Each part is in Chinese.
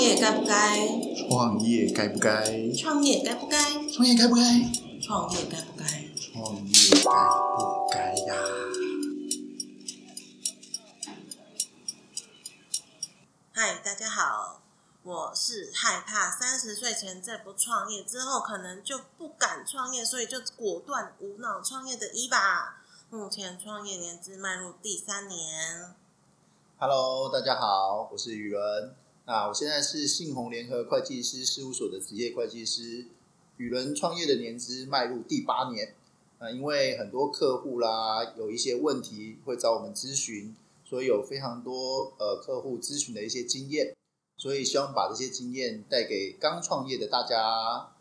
业该不该？创业该不该？创业该不该？创业该不该？创业该不该？创业该不该呀？嗨，大家好，我是害怕三十岁前再不创业，之后可能就不敢创业，所以就果断无脑创业的伊吧。目前创业年资迈入第三年。Hello，大家好，我是宇伦。那我现在是信宏联合会计师事务所的职业会计师。与人创业的年资迈入第八年。那因为很多客户啦有一些问题会找我们咨询，所以有非常多呃客户咨询的一些经验，所以希望把这些经验带给刚创业的大家。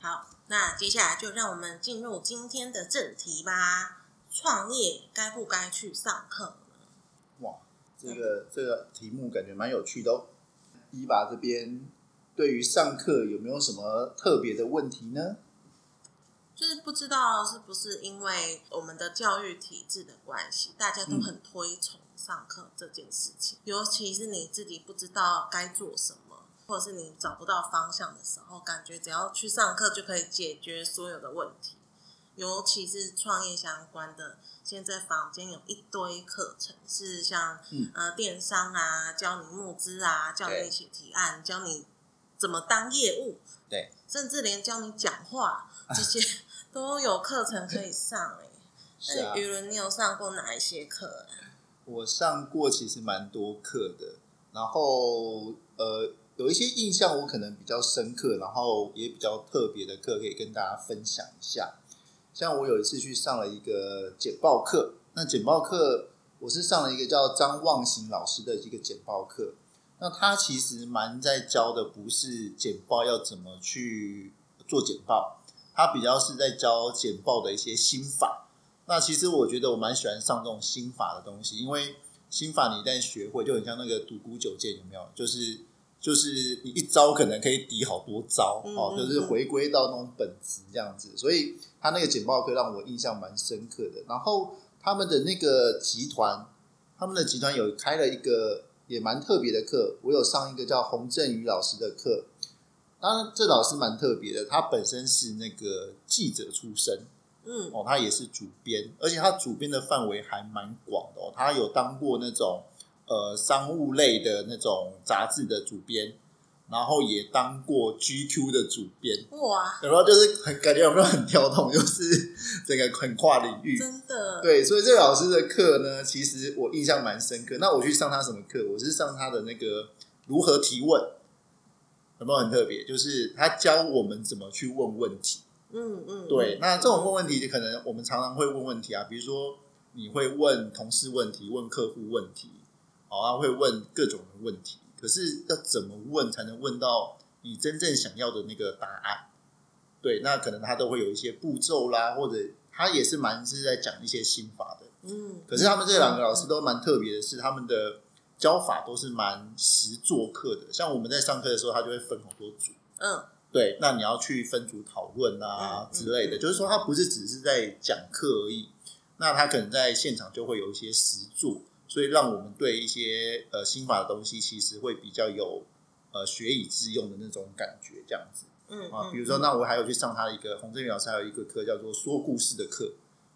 好，那接下来就让我们进入今天的正题吧。创业该不该去上课呢？哇，这个这个题目感觉蛮有趣的哦。伊爸这边对于上课有没有什么特别的问题呢？就是不知道是不是因为我们的教育体制的关系，大家都很推崇上课这件事情。尤其是你自己不知道该做什么，或者是你找不到方向的时候，感觉只要去上课就可以解决所有的问题。尤其是创业相关的，现在坊间有一堆课程，是像、嗯呃电商啊，教你募资啊，教你写提案，教你怎么当业务，对，甚至连教你讲话这些 都有课程可以上 哎、是啊那，语伦，你有上过哪一些课啊？我上过其实蛮多课的，然后呃有一些印象我可能比较深刻，然后也比较特别的课可以跟大家分享一下。像我有一次去上了一个简报课，那简报课我是上了一个叫张望行老师的一个简报课。那他其实蛮在教的不是简报要怎么去做简报，他比较是在教简报的一些心法。那其实我觉得我蛮喜欢上这种心法的东西，因为心法你一旦学会，就很像那个独孤九剑，有没有？就是就是你一招可能可以抵好多招，哦，嗯嗯就是回归到那种本质这样子。所以他那个简报课让我印象蛮深刻的。然后他们的那个集团，他们的集团有开了一个也蛮特别的课，我有上一个叫洪振宇老师的课。当然，这老师蛮特别的，他本身是那个记者出身，嗯哦，他也是主编，而且他主编的范围还蛮广的哦。他有当过那种呃商务类的那种杂志的主编，然后也当过 GQ 的主编，哇，然后就是很感觉有没有很跳动，就是整个很跨领域。真的，对，所以这个老师的课呢，其实我印象蛮深刻。那我去上他什么课？我是上他的那个如何提问，有没有很特别？就是他教我们怎么去问问题。嗯嗯，对，嗯那这种问问题，可能我们常常会问问题啊，比如说你会问同事问题，问客户问题，好啊，会问各种的问题。可是要怎么问才能问到你真正想要的那个答案？对，那可能他都会有一些步骤啦，或者他也是蛮是在讲一些心法的。嗯，可是他们这两个老师都蛮特别的是，他们的教法都是蛮实做课的。像我们在上课的时候，他就会分好多组。嗯对，那你要去分组讨论啊嗯之类的，嗯就是说他不是只是在讲课而已，那他可能在现场就会有一些实作，所以让我们对一些呃心法的东西，其实会比较有呃学以致用的那种感觉，这样子嗯啊。嗯比如说，那我还有去上他一个洪振宇老师还有一个课叫做说故事的课，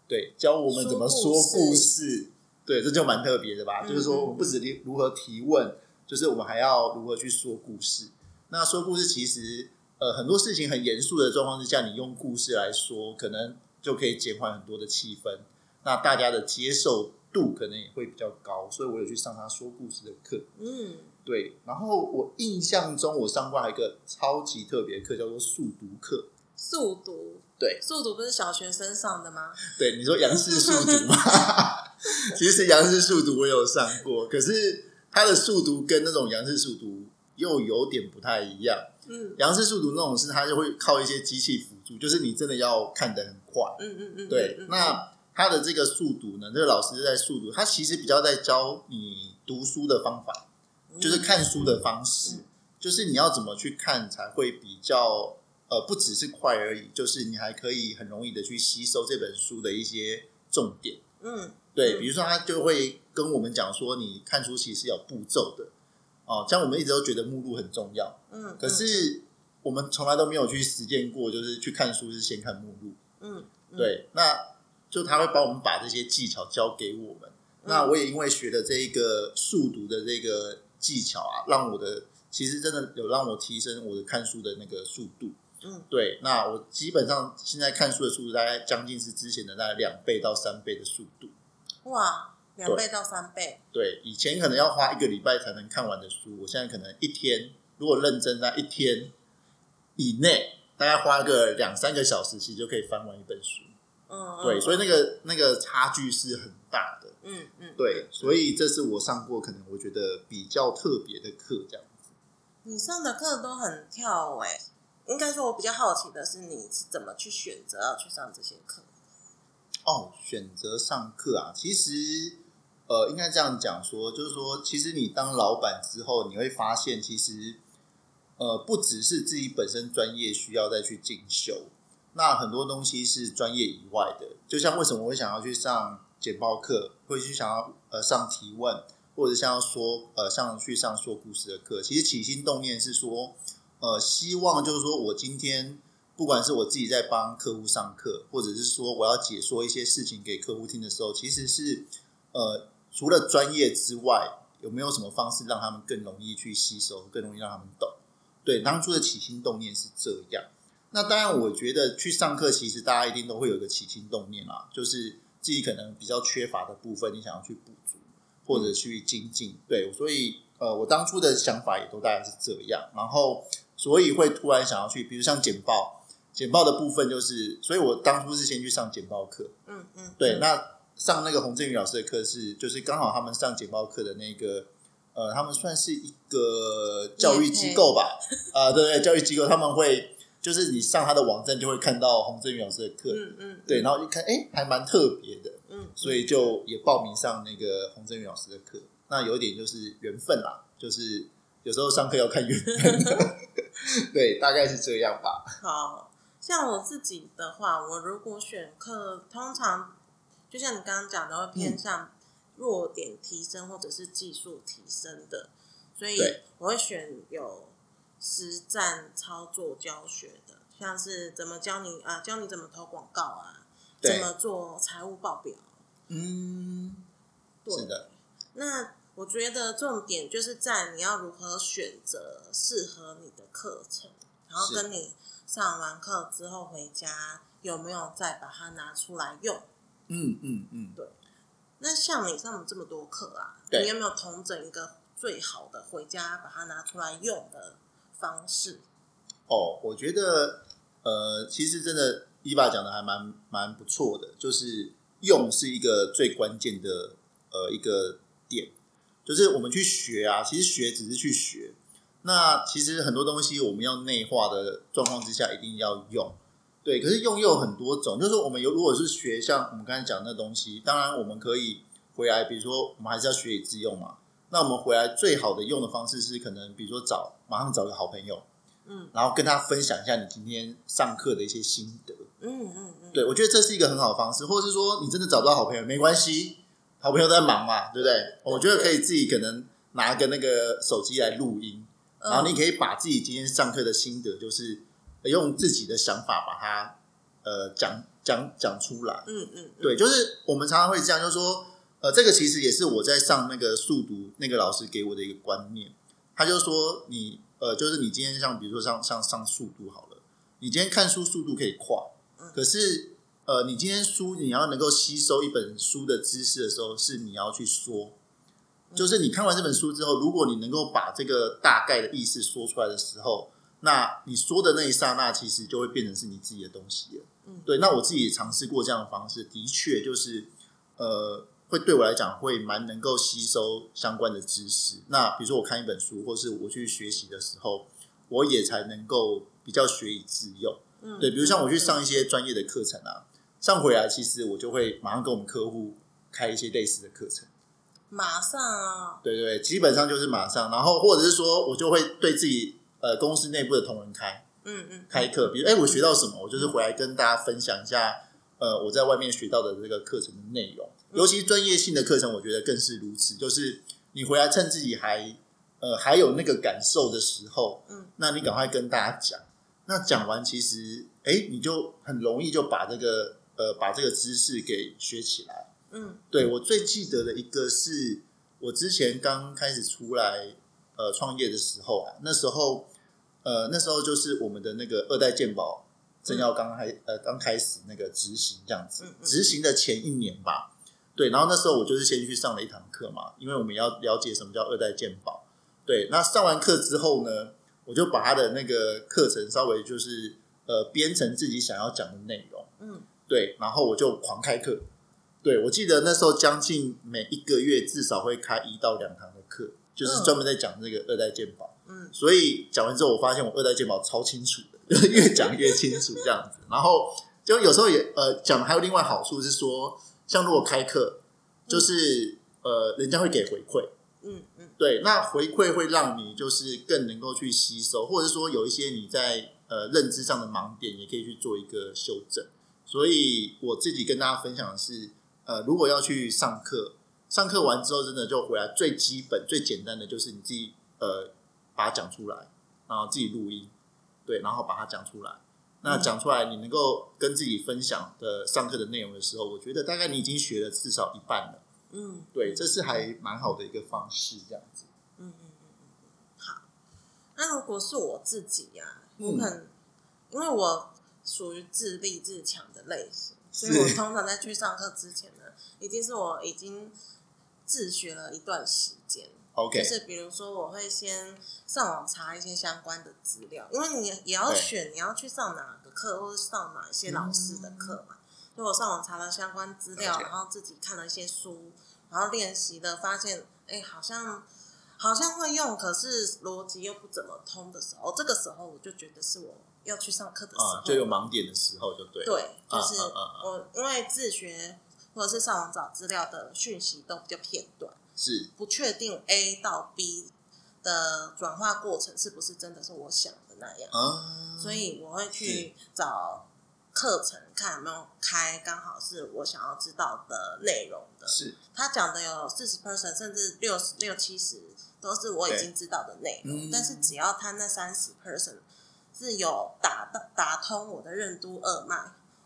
对，教我们怎么说说故故事，对，这就蛮特别的吧？嗯就是说，我们不止如何提问，就是我们还要如何去说故事。那说故事其实，呃，很多事情很严肃的状况之下，你用故事来说，可能就可以减缓很多的气氛，那大家的接受度可能也会比较高。所以我有去上他说故事的课，嗯，对。然后我印象中，我上过一个超级特别的课，叫做速读课。速读，对速读不是小学生上的吗？对，你说杨氏速读吗？其实杨氏速读我有上过，可是他的速读跟那种杨氏速读又有点不太一样。嗯杨氏速读那种是它就会靠一些机器辅助，就是你真的要看得很快。嗯嗯嗯，对，嗯那他的这个速读呢，这个老师在速读，他其实比较在教你读书的方法，就是看书的方式，嗯就是你要怎么去看才会比较呃，不只是快而已，就是你还可以很容易的去吸收这本书的一些重点。嗯对，嗯比如说他就会跟我们讲说，你看书其实是有步骤的哦，像我们一直都觉得目录很重要，嗯，可是我们从来都没有去实践过，就是去看书是先看目录。嗯，嗯，对，那就他会帮我们把这些技巧教给我们。那我也因为学的这一个速读的这个技巧啊，让我的其实真的有让我提升我的看书的那个速度。嗯，对，那我基本上现在看书的速度大概将近是之前的大概两倍到三倍的速度。哇，两倍到三倍，对，以前可能要花一个礼拜才能看完的书，我现在可能一天，如果认真在一天以内，大概花个两三个小时，其实就可以翻完一本书。嗯，对，嗯所以那个那个差距是很大的。嗯嗯，对，所以这是我上过可能我觉得比较特别的课，这样子。你上的课都很跳哎、应该说，我比较好奇的是，你是怎么去选择要去上这些课？哦，选择上课啊，其实呃，应该这样讲说，就是说，其实你当老板之后，你会发现，其实呃，不只是自己本身专业需要再去进修，那很多东西是专业以外的。就像为什么我会想要去上简报课，会去想要呃上提问，或者像要说呃像去上说故事的课，其实起心动念是说，呃，希望就是说我今天。不管是我自己在帮客户上课，或者是说我要解说一些事情给客户听的时候，其实是呃，除了专业之外，有没有什么方式让他们更容易去吸收，更容易让他们懂？对，当初的起心动念是这样。那当然，我觉得去上课，其实大家一定都会有一个起心动念啦，就是自己可能比较缺乏的部分，你想要去补足或者去精进。对，所以呃，我当初的想法也都大概是这样，然后所以会突然想要去，比如像简报。简报的部分就是，所以我当初是先去上简报课，嗯嗯，对，嗯那上那个洪振宇老师的课是，就是刚好他们上简报课的那个，呃，他们算是一个教育机构吧，啊、对对，教育机构他们会，就是你上他的网站就会看到洪振宇老师的课，嗯嗯，对，然后一看，哎，还蛮特别的，嗯，所以就也报名上那个洪振宇老师的课。那有一点就是缘分啦，就是有时候上课要看缘分。的，对，大概是这样吧。好像我自己的话，我如果选课，通常就像你刚刚讲的，会偏向弱点提升或者是技术提升的，所以我会选有实战操作教学的，像是怎么教你啊，教你怎么投广告啊，怎么做财务报表，嗯，对是的，那我觉得重点就是在你要如何选择适合你的课程，然后跟你上完课之后回家有没有再把它拿出来用。嗯嗯嗯。对。那像你上了这么多课啊，你有没有统整一个最好的回家把它拿出来用的方式？哦，我觉得呃，其实真的伊爸讲的还蛮蛮不错的，就是用是一个最关键的呃一个点，就是我们去学啊，其实学只是去学，那其实很多东西我们要内化的状况之下，一定要用。对，可是用又有很多种，就是说我们有如果是学像我们刚才讲的那东西，当然我们可以回来，比如说我们还是要学以致用嘛。那我们回来最好的用的方式是，可能比如说找马上找个好朋友，嗯然后跟他分享一下你今天上课的一些心得。嗯嗯嗯，对我觉得这是一个很好的方式，或者是说你真的找不到好朋友没关系，好朋友在忙嘛，对不对？我觉得可以自己可能拿个那个手机来录音，嗯，然后你可以把自己今天上课的心得，就是用自己的想法把它呃讲讲讲出来。嗯嗯嗯对，就是我们常常会这样，就是说，呃，这个其实也是我在上那个速读那个老师给我的一个观念。他就说你，呃，就是你今天像比如说像像上速度好了，你今天看书速度可以快，嗯可是呃，你今天书你要能够吸收一本书的知识的时候，是你要去说。就是你看完这本书之后，如果你能够把这个大概的意思说出来的时候，那你说的那一刹那，其实就会变成是你自己的东西了。嗯对，那我自己也尝试过这样的方式，的确就是呃，会对我来讲会蛮能够吸收相关的知识。那比如说我看一本书，或是我去学习的时候，我也才能够比较学以致用。嗯，对，比如像我去嗯上一些专业的课程啊，上回来其实我就会马上跟我们客户开一些类似的课程。马上啊，对对对，基本上就是马上，然后或者是说我就会对自己呃公司内部的同仁开嗯嗯，开课，比如哎我学到什么，我就是回来跟大家分享一下呃我在外面学到的这个课程的内容，尤其专业性的课程，我觉得更是如此，就是你回来趁自己还呃还有那个感受的时候，嗯，那你赶快跟大家讲。那讲完，其实哎，你就很容易就把这个呃把这个知识给学起来。嗯对我最记得的一个是我之前刚开始出来呃创业的时候啊，那时候呃那时候就是我们的那个二代健保正要刚开、呃刚开始那个执行这样子执行的前一年吧。对，然后那时候我就是先去上了一堂课嘛，因为我们要了解什么叫二代鉴宝。对，那上完课之后呢，我就把他的那个课程稍微就是呃编成自己想要讲的内容。嗯对，然后我就狂开课。对，我记得那时候将近每一个月至少会开一到两堂的课，就是专门在讲这个二代鉴宝。嗯所以讲完之后，我发现我二代鉴宝超清楚 越讲越清楚这样子。然后就有时候也呃讲还有另外好处是说，像如果开课，就是、呃人家会给回馈，嗯嗯对，那回馈会让你就是更能够去吸收，或者是说有一些你在呃认知上的盲点，也可以去做一个修正。所以我自己跟大家分享的是，呃，如果要去上课，上课完之后，真的就回来最基本、最简单的就是你自己呃把它讲出来，然后自己录音，对，然后把它讲出来。那讲出来，你能够跟自己分享的上课的内容的时候，我觉得大概你已经学了至少一半了。嗯，对，这是还蛮好的一个方式，这样子。嗯嗯嗯嗯嗯，好。那如果是我自己呀、嗯我可能因为我属于自立自强的类型，所以我通常在去上课之前呢，已经是我已经自学了一段时间。OK，就是比如说，我会先上网查一些相关的资料，因为你也要选你要去上哪个课，或者上哪一些老师的课嘛。所以我上网查了相关资料，然后自己看了一些书，然后练习的，发现哎，好像好像会用，可是逻辑又不怎么通的时候，这个时候我就觉得是我要去上课的时候，啊，就有盲点的时候就对。对，就是我因为自学或者是上网找资料的讯息都比较片段。是不确定 A 到 B 的转化过程是不是真的是我想的那样，啊，所以我会去找课程看有没有开刚好是我想要知道的内容的。是他讲的有四十 percent 甚至六十六七十都是我已经知道的内容，嗯但是只要他那三十 percent 是有打到打通我的任督二脉，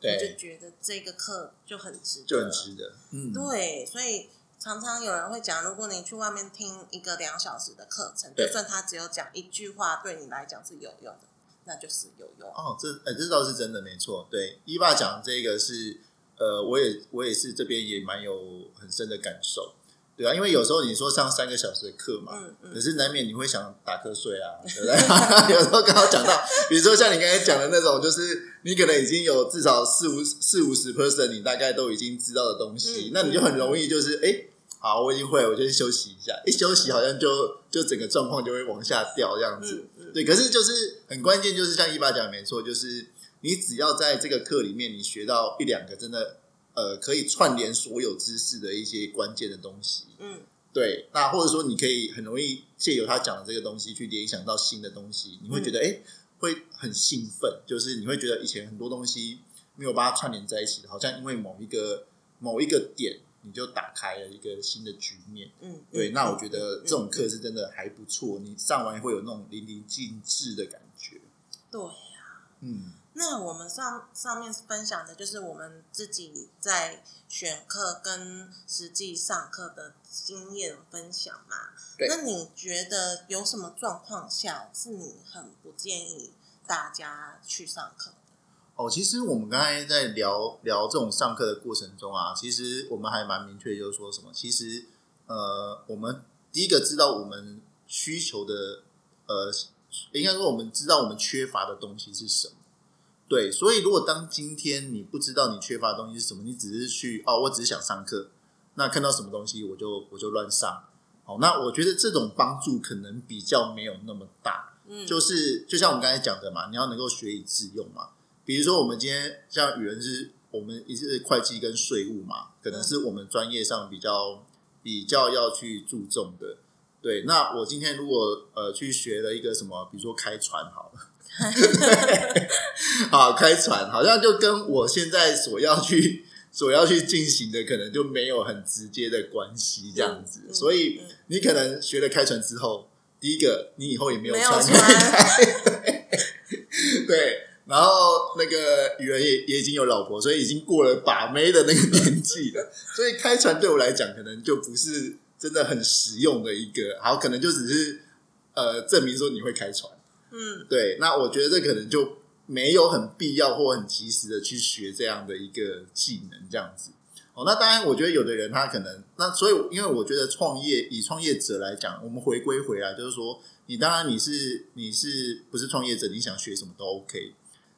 我就，觉得这个课就很值得，就很值得。嗯，对，所以常常有人会讲，如果你去外面听一个两小时的课程，就算他只有讲一句话，对你来讲是有用的，那就是有用。哦，这哎、这倒是真的，没错。对，伊爸讲这个是，呃，我也我也是这边也蛮有很深的感受，对啊，因为有时候你说上三个小时的课嘛，嗯嗯可是难免你会想打瞌睡啊，对不对？有时候刚好讲到，比如说像你刚才讲的那种，就是你可能已经有至少四五四五十 percent，你大概都已经知道的东西，嗯那你就很容易就是哎。好，我已经会了，我就去休息一下。一休息，好像就就整个状况就会往下掉这样子。嗯嗯，对，可是就是很关键，就是像一爸讲的没错，就是你只要在这个课里面，你学到一两个真的呃可以串联所有知识的一些关键的东西，嗯对，那或者说你可以很容易借由他讲的这个东西去联想到新的东西，你会觉得哎、诶会很兴奋，就是你会觉得以前很多东西没有把它串联在一起，好像因为某一个某一个点。你就打开了一个新的局面，嗯，对，嗯那我觉得这种课是真的还不错，你上完会有那种淋漓尽致的感觉。对呀。嗯，那我们上上面分享的就是我们自己在选课跟实际上课的经验分享嘛。对那你觉得有什么状况下是你很不建议大家去上课的？哦，其实我们刚才在聊聊这种上课的过程中啊，其实我们还蛮明确，就是说什么，其实呃，我们第一个知道我们需求的，呃，应该说我们知道我们缺乏的东西是什么。对，所以如果当今天你不知道你缺乏的东西是什么，你只是去哦，我只是想上课，那看到什么东西我就我就乱上。好，那我觉得这种帮助可能比较没有那么大。嗯，就是就像我们刚才讲的嘛，你要能够学以致用嘛。比如说我们今天像语文是我们一是会计跟税务嘛，可能是我们专业上比较比较要去注重的。对，那我今天如果呃去学了一个什么，比如说开船好了，好开船，好像就跟我现在所要去 所要去进行的可能就没有很直接的关系这样子，所以嗯。你可能学了开船之后，第一个，你以后也没有没有穿穿开，对。然后那个雨人也也已经有老婆，所以已经过了把妹的那个年纪了。所以开船对我来讲，可能就不是真的很实用的一个，好，可能就只是呃证明说你会开船。嗯对，那我觉得这可能就没有很必要或很及时的去学这样的一个技能，这样子。哦，那当然，我觉得有的人他可能那，所以因为我觉得创业以创业者来讲，我们回归回来就是说，你当然你是你是不是创业者，你想学什么都 OK。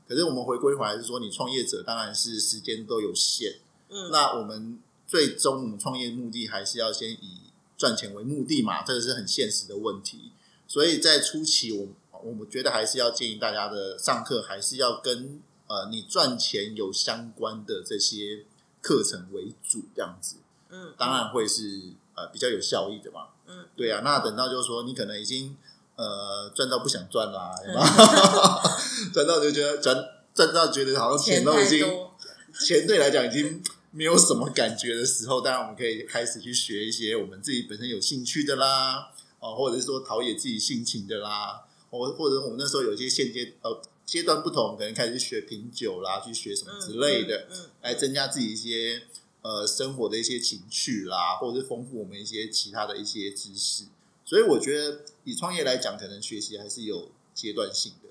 可是我们回归回来是说，你创业者当然是时间都有限，嗯，那我们最终我们创业目的还是要先以赚钱为目的嘛，这个是很现实的问题。所以在初期，我我们觉得还是要建议大家的上课还是要跟呃你赚钱有相关的这些课程为主，这样子嗯，当然会是呃比较有效益的嘛。嗯，对啊。那等到就是说你可能已经呃赚到不想赚啦，有没有 赚到就觉得赚赚到觉得好像钱钱都已经，钱对来讲已经没有什么感觉的时候，当然我们可以开始去学一些我们自己本身有兴趣的啦，哦，或者是说陶冶自己性情的啦，或或者我们那时候有一些现阶呃阶段不同，可能开始学品酒啦，去学什么之类的，嗯，嗯。来增加自己一些呃生活的一些情趣啦，或者是丰富我们一些其他的一些知识。所以我觉得以创业来讲，可能学习还是有阶段性的。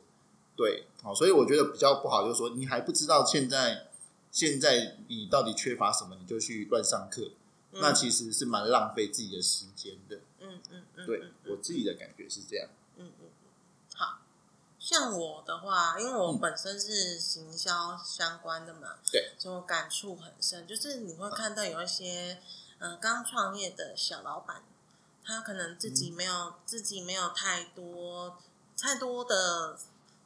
对，好，所以我觉得比较不好，就是说你还不知道现在现在你到底缺乏什么，你就去乱上课，嗯那其实是蛮浪费自己的时间的。嗯嗯嗯，对嗯我自己的感觉是这样。嗯嗯嗯，好像我的话，因为我嗯本身是行销相关的嘛，对，所以我感触很深。就是你会看到有一些呃刚创业的小老板，他可能自己没有、自己没有太多太多的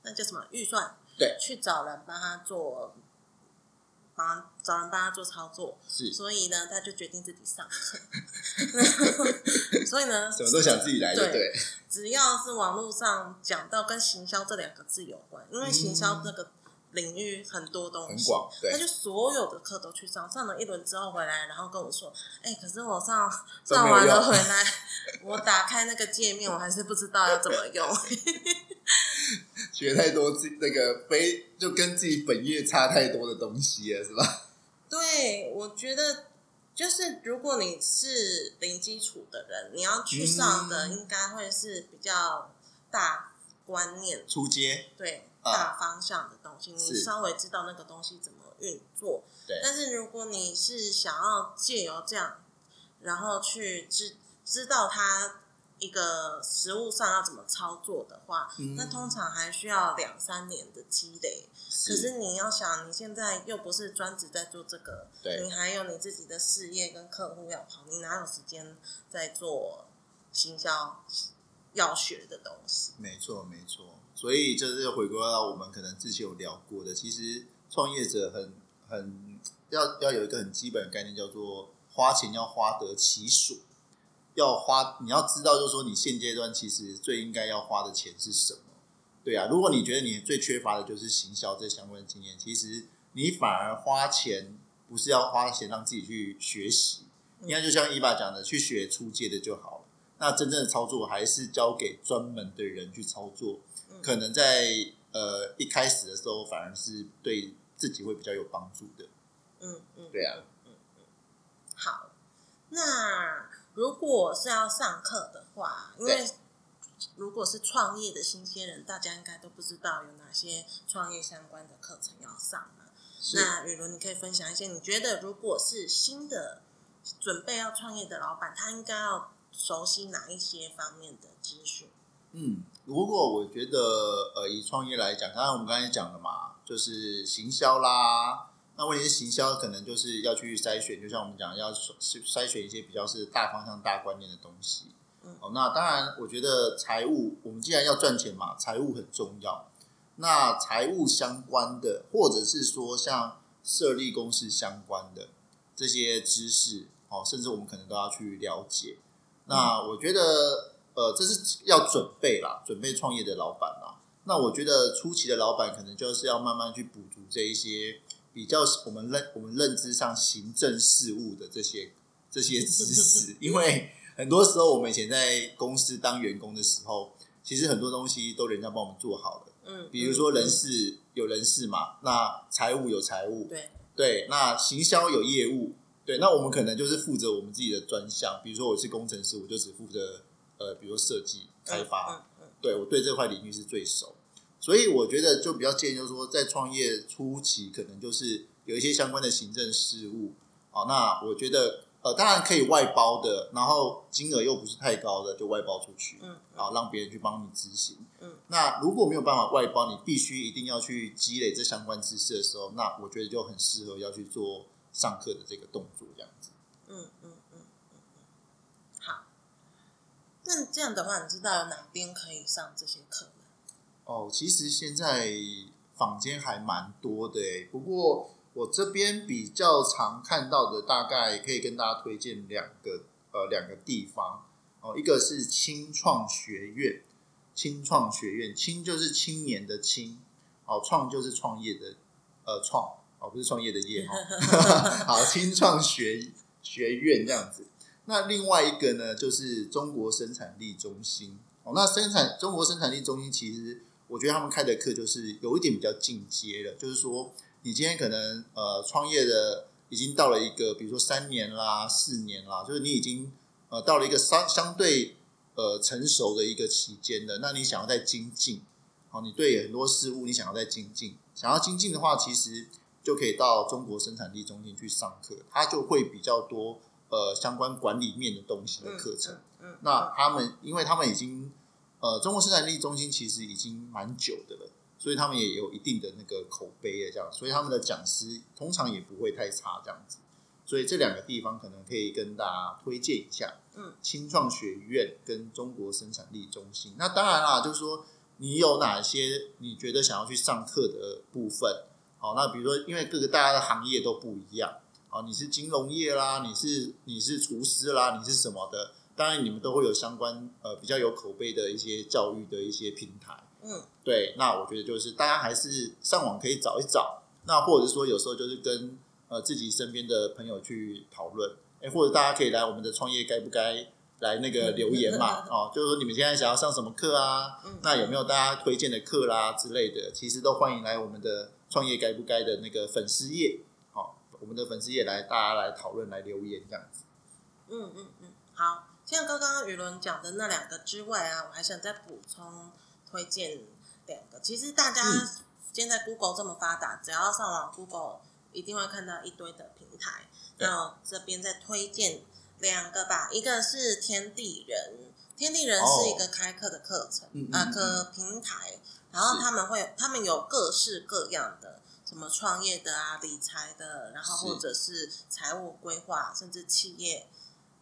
那叫什么预算，对去找人帮他做，帮找人帮他做操作，是所以呢，他就决定自己上 课。所以呢，什么都想自己来，对对？只要是网络上讲到跟行销这两个字有关，因为行销这个领域很多东西，很广，对。他，就所有的课都去上，上了一轮之后回来，然后跟我说：“哎、可是我上上完了回来，我打开那个界面，我还是不知道要怎么用。学太多自那个非就跟自己本业差太多的东西了，是吧？对，我觉得就是如果你是零基础的人，你要去上的嗯。应该会是比较大观念。出街，对。啊大方向的东西，你稍微知道那个东西怎么运作。对但是如果你是想要借由这样，然后去知知道它一个实物上要怎么操作的话，嗯那通常还需要两三年的积累。可是你要想，你现在又不是专职在做这个，对你还有你自己的事业跟客户要跑，你哪有时间在做行销要学的东西？没错，没错。所以就是回归到我们可能之前有聊过的，其实创业者很很要要有一个很基本的概念，叫做花钱要花得其所，要花你要知道，就是说你现阶段其实最应该要花的钱是什么。对啊，如果你觉得你最缺乏的就是行销这相关的经验，其实你反而花钱不是要花钱让自己去学习，应该就像伊爸讲的，去学初阶的就好了。那真正的操作还是交给专门的人去操作，可能在呃一开始的时候反而是对自己会比较有帮助的。嗯嗯，对啊，嗯嗯。好，那如果是要上课的话，因为如果是创业的新鲜人，大家应该都不知道有哪些创业相关的课程要上嘛。是。那雨伦，你可以分享一些你觉得，如果是新的准备要创业的老板，他应该要熟悉哪一些方面的资讯？嗯，如果我觉得呃以创业来讲，当然我们刚才讲了嘛，就是行销啦。那问题是行销可能就是要去筛选，就像我们讲要去筛选一些比较是大方向、大观念的东西。嗯哦，那当然，我觉得财务，我们既然要赚钱嘛，财务很重要。那财务相关的，或者是说像设立公司相关的这些知识，哦，甚至我们可能都要去了解。那我觉得，呃，这是要准备啦，准备创业的老板啦。那我觉得初期的老板可能就是要慢慢去补足这一些比较我们认我们认知上行政事务的这些这些知识，因为很多时候我们以前在公司当员工的时候，其实很多东西都人家帮我们做好了。嗯，比如说人事有人事嘛，那财务有财务，对，对，那行销有业务，对，那我们可能就是负责我们自己的专项。比如说我是工程师，我就只负责呃，比如设计开发，嗯嗯对我对这块领域是最熟。所以我觉得就比较建议，就是说在创业初期，可能就是有一些相关的行政事务。好，那我觉得呃，当然可以外包的，然后金额又不是太高的，就外包出去，嗯好让别人去帮你执行。嗯，那如果没有办法外包，你必须一定要去积累这相关知识的时候，那我觉得就很适合要去做上课的这个动作，这样子。嗯嗯，好。那这样的话，你知道有哪边可以上这些课吗？哦，其实现在坊间还蛮多的诶，不过我这边比较常看到的，大概可以跟大家推荐两个呃两个地方哦，一个是青创学院，青创学院，青就是青年的青，哦，创就是创业的呃创，哦不是创业的业哈，好，青创学学院这样子。那另外一个呢，就是中国生产力中心哦，那生产中国生产力中心其实。我觉得他们开的课就是有一点比较进阶了，就是说你今天可能呃创业的已经到了一个，比如说三年啦、四年啦，就是你已经呃到了一个相相对呃成熟的一个期间了，那你想要再精进，好，你对很多事物你想要再精进，想要精进的话，其实就可以到中国生产力中心去上课，它就会比较多呃相关管理面的东西的课程。那他们因为他们已经呃，中国生产力中心其实已经蛮久的了，所以他们也有一定的那个口碑的这样，所以他们的讲师通常也不会太差这样子。所以这两个地方可能可以跟大家推荐一下，嗯，青创学院跟中国生产力中心。那当然啦，就是说你有哪些你觉得想要去上课的部分，好，那比如说因为各个大家的行业都不一样，啊，你是金融业啦，你是你是厨师啦，你是什么的？当然，你们都会有相关呃比较有口碑的一些教育的一些平台，嗯对。那我觉得就是大家还是上网可以找一找，那或者是说有时候就是跟呃自己身边的朋友去讨论，哎，或者大家可以来我们的创业该不该来那个留言嘛，哦，就是说你们现在想要上什么课啊？嗯，那有没有大家推荐的课啦之类的？其实都欢迎来我们的创业该不该的那个粉丝页，们的粉丝也来大家来讨论来留言这样子。嗯嗯嗯，好。像刚刚宇伦讲的那两个之外啊，我还想再补充推荐两个。其实大家嗯现在 Google 这么发达，只要上网 Google，一定会看到一堆的平台。对那这边再推荐两个吧，一个是天地人，天地人哦是一个开课的课程啊课平台，然后他们会他们有各式各样的。什么创业的啊，理财的，然后或者是财务规划，甚至企业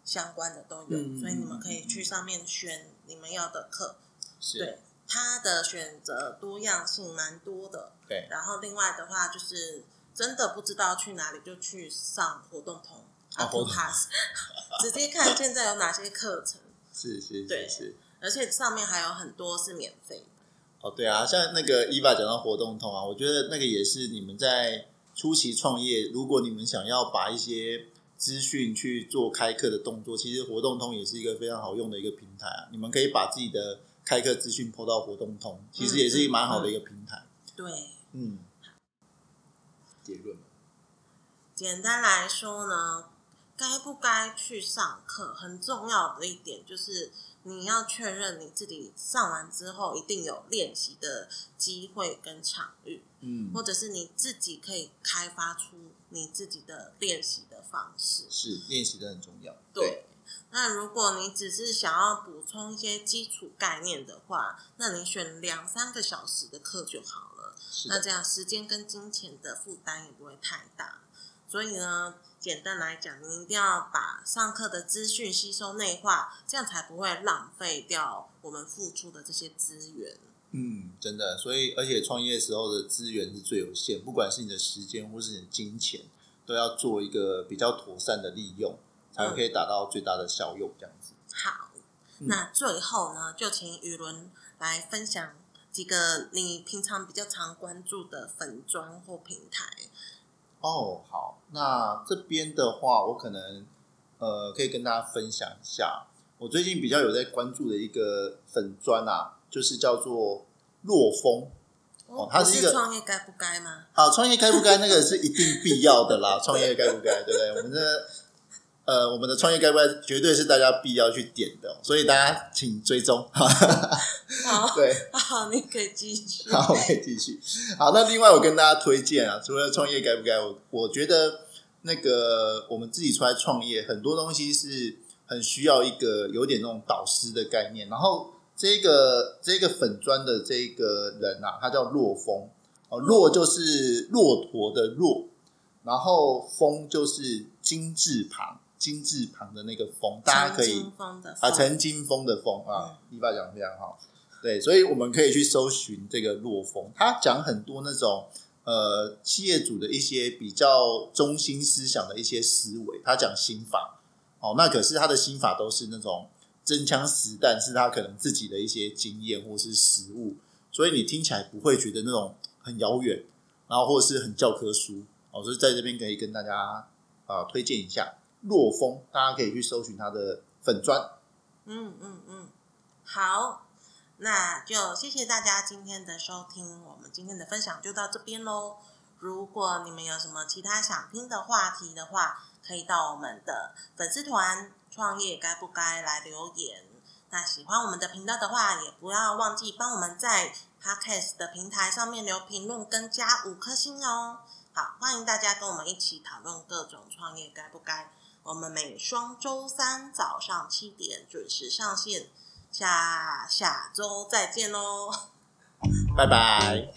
相关的都有，嗯所以你们可以嗯去上面选你们要的课。是，对，它的选择多样性蛮多的。对然后另外的话，就是真的不知道去哪里，就去上活动通啊 Pass，直接看现在有哪些课程，是是对是是。而且上面还有很多是免费的。哦，对啊，像那个伊娃讲到活动通啊，我觉得那个也是你们在初期创业，如果你们想要把一些资讯去做开课的动作，其实活动通也是一个非常好用的一个平台啊。你们可以把自己的开课资讯抛到活动通，其实也是蛮好的一个平台。对，嗯，结论简单来说呢，该不该去上课，很重要的一点就是你要确认你自己上完之后一定有练习的机会跟场域，嗯，或者是你自己可以开发出你自己的练习的方式。是练习的很重要。对，那如果你只是想要补充一些基础概念的话，那你选两三个小时的课就好了。是，那这样时间跟金钱的负担也不会太大。所以呢，简单来讲，你一定要把上课的资讯吸收内化，这样才不会浪费掉我们付出的这些资源。嗯，真的，所以而且创业时候的资源是最有限，不管是你的时间或是你的金钱，都要做一个比较妥善的利用，才可以达到最大的效用。这样子。好，嗯那最后呢，就请宇伦来分享几个你平常比较常关注的粉砖或平台。哦，好，那这边的话，我可能呃可以跟大家分享一下。我最近比较有在关注的一个粉砖啊，就是叫做洛风。哦它不是一个创业该不该吗？好，创业该不该那个是一定必要的啦，创业该不该，对不对？我们的呃，我们的创业该不该绝对是大家必要去点的，所以大家请追踪。好，对，好，你可以继续。好，我可以继续。好，那另外我跟大家推荐啊，除了创业该不该，我我觉得那个我们自己出来创业，很多东西是很需要一个有点那种导师的概念。然后这个这个粉砖的这个人啊，他叫洛风哦，骆就是骆驼的骆，然后风就是金字旁，金字旁的那个风，大家可以啊，风陈金峰的峰啊，一发讲得非常好。对，所以我们可以去搜寻这个洛风，他讲很多那种呃企业主的一些比较中心思想的一些思维，他讲心法。哦，那可是他的心法都是那种真枪实弹，是他可能自己的一些经验或是实物，所以你听起来不会觉得那种很遥远，然后或是很教科书。哦，所以在这边可以跟大家啊、推荐一下洛风，大家可以去搜寻他的粉砖。嗯嗯嗯，好，那就谢谢大家今天的收听，我们今天的分享就到这边喽。如果你们有什么其他想听的话题的话，可以到我们的粉丝团“创业该不该”来留言。那喜欢我们的频道的话，也不要忘记帮我们在 Podcast 的平台上面留评论跟加五颗星哦。好，欢迎大家跟我们一起讨论各种创业该不该。我们每双周三早上七点准时上线，下下周再见喽。拜拜。